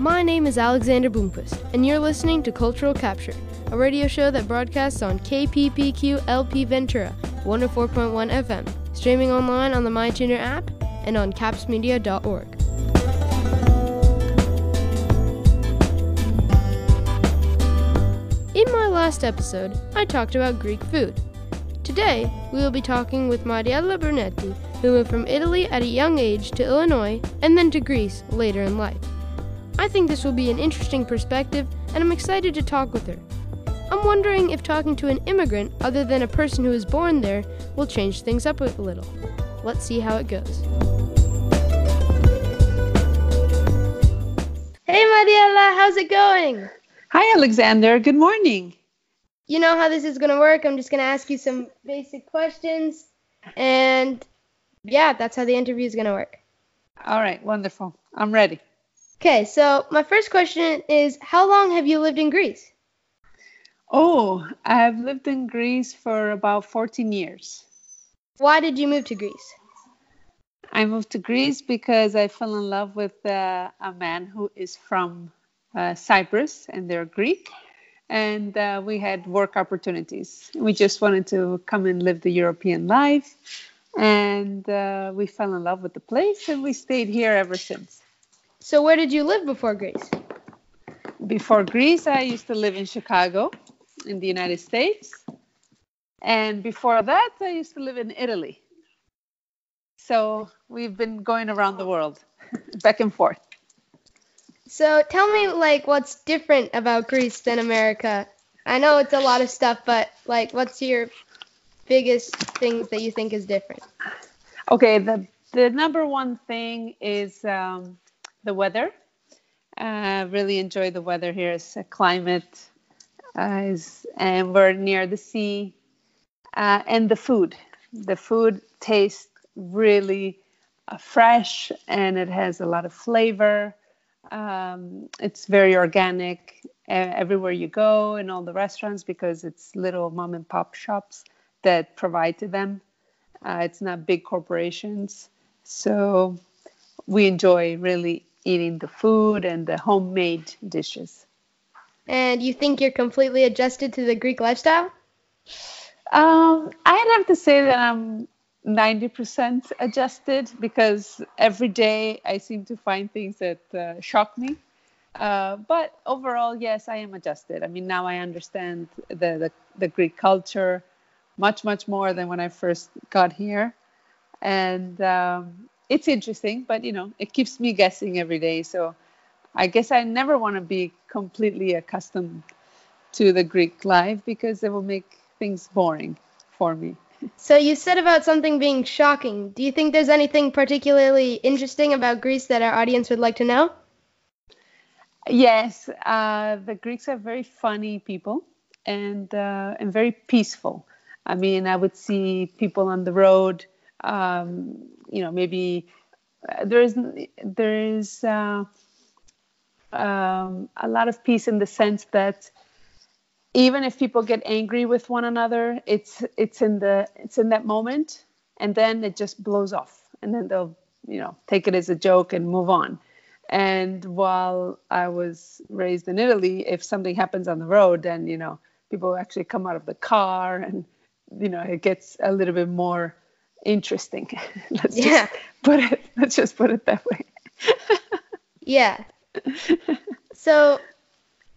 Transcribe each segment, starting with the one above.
My name is Alexander Boomquist, and you're listening to Cultural Capture, a radio show that broadcasts on KPPQ LP Ventura, 104.1 FM, streaming online on the MyTuner app and on capsmedia.org. In my last episode, I talked about Greek food. Today, we will be talking with Mariella Brunetti, who moved from Italy at a young age to Illinois and then to Greece later in life. I think this will be an interesting perspective, and I'm excited to talk with her. I'm wondering if talking to an immigrant other than a person who was born there will change things up a little. Let's see how it goes. Hey, Mariella, how's it going? Hi, Alexander. Good morning. You know how this is going to work. I'm just going to ask you some basic questions, and yeah, that's how the interview is going to work. All right, wonderful. I'm ready. Okay, so my first question is How long have you lived in Greece? Oh, I've lived in Greece for about 14 years. Why did you move to Greece? I moved to Greece because I fell in love with uh, a man who is from uh, Cyprus and they're Greek. And uh, we had work opportunities. We just wanted to come and live the European life. And uh, we fell in love with the place and we stayed here ever since. So, where did you live before Greece? Before Greece, I used to live in Chicago in the United States. And before that, I used to live in Italy. So we've been going around the world, back and forth. So tell me, like, what's different about Greece than America? I know it's a lot of stuff, but like, what's your biggest things that you think is different? Okay, the the number one thing is um, the weather. I uh, really enjoy the weather here. It's a climate, uh, is, and we're near the sea, uh, and the food. The food tastes really uh, fresh, and it has a lot of flavor. Um, it's very organic everywhere you go in all the restaurants because it's little mom and pop shops that provide to them. Uh, it's not big corporations. So we enjoy really eating the food and the homemade dishes. And you think you're completely adjusted to the Greek lifestyle? Um, I'd have to say that I'm 90% adjusted because every day I seem to find things that uh, shock me. Uh, but overall, yes, I am adjusted. I mean, now I understand the, the, the Greek culture much, much more than when I first got here. And um, it's interesting, but you know, it keeps me guessing every day. So I guess I never want to be completely accustomed to the Greek life because it will make things boring for me. So you said about something being shocking. Do you think there's anything particularly interesting about Greece that our audience would like to know? Yes, uh, the Greeks are very funny people and uh, and very peaceful. I mean, I would see people on the road. Um, you know, maybe uh, there is there is uh, um, a lot of peace in the sense that even if people get angry with one another, it's it's in the it's in that moment, and then it just blows off, and then they'll you know take it as a joke and move on. And while I was raised in Italy, if something happens on the road, then you know people actually come out of the car, and you know it gets a little bit more interesting. let's yeah. just put it. Let's just put it that way. yeah. So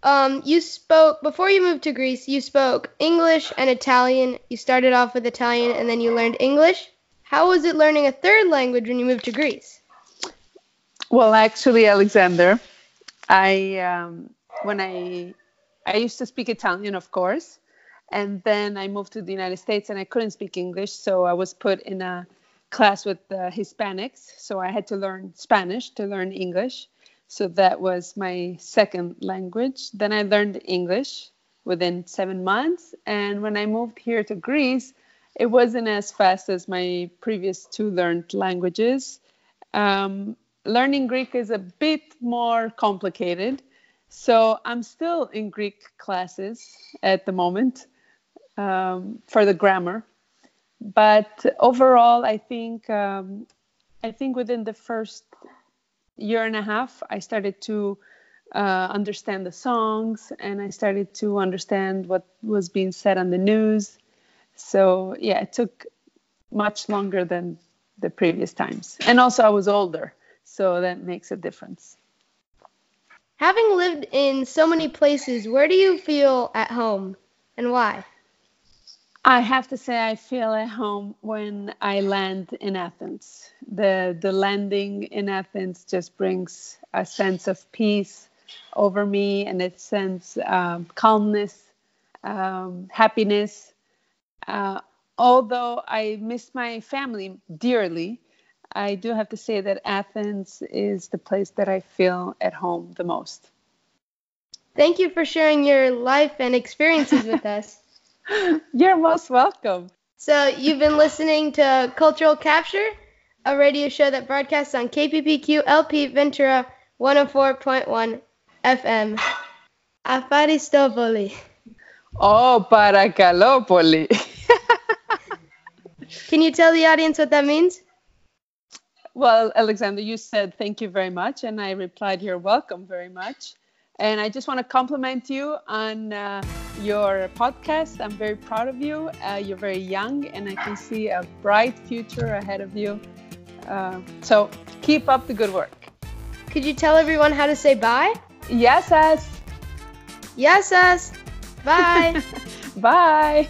um, you spoke before you moved to Greece. You spoke English and Italian. You started off with Italian and then you learned English. How was it learning a third language when you moved to Greece? Well, actually, Alexander, I um, when I I used to speak Italian, of course, and then I moved to the United States and I couldn't speak English, so I was put in a class with Hispanics. So I had to learn Spanish to learn English. So that was my second language. Then I learned English within seven months. And when I moved here to Greece, it wasn't as fast as my previous two learned languages. Um, learning Greek is a bit more complicated. So I'm still in Greek classes at the moment um, for the grammar. But overall, I think um, I think within the first year and a half, I started to uh, understand the songs and I started to understand what was being said on the news. So, yeah, it took much longer than the previous times. And also, I was older, so that makes a difference. Having lived in so many places, where do you feel at home and why? I have to say I feel at home when I land in Athens. The the landing in Athens just brings a sense of peace over me and it sends um, calmness, um, happiness. Uh, although I miss my family dearly, I do have to say that Athens is the place that I feel at home the most. Thank you for sharing your life and experiences with us. You're most welcome. So, you've been listening to Cultural Capture, a radio show that broadcasts on KPPQ LP Ventura 104.1 FM. Afaristopoli. Oh, Parakalopoli. Can you tell the audience what that means? Well, Alexander, you said thank you very much, and I replied, You're welcome very much. And I just want to compliment you on uh, your podcast. I'm very proud of you. Uh, you're very young, and I can see a bright future ahead of you. Uh, so keep up the good work. Could you tell everyone how to say bye? Yes, us. Yes, us. Bye. bye.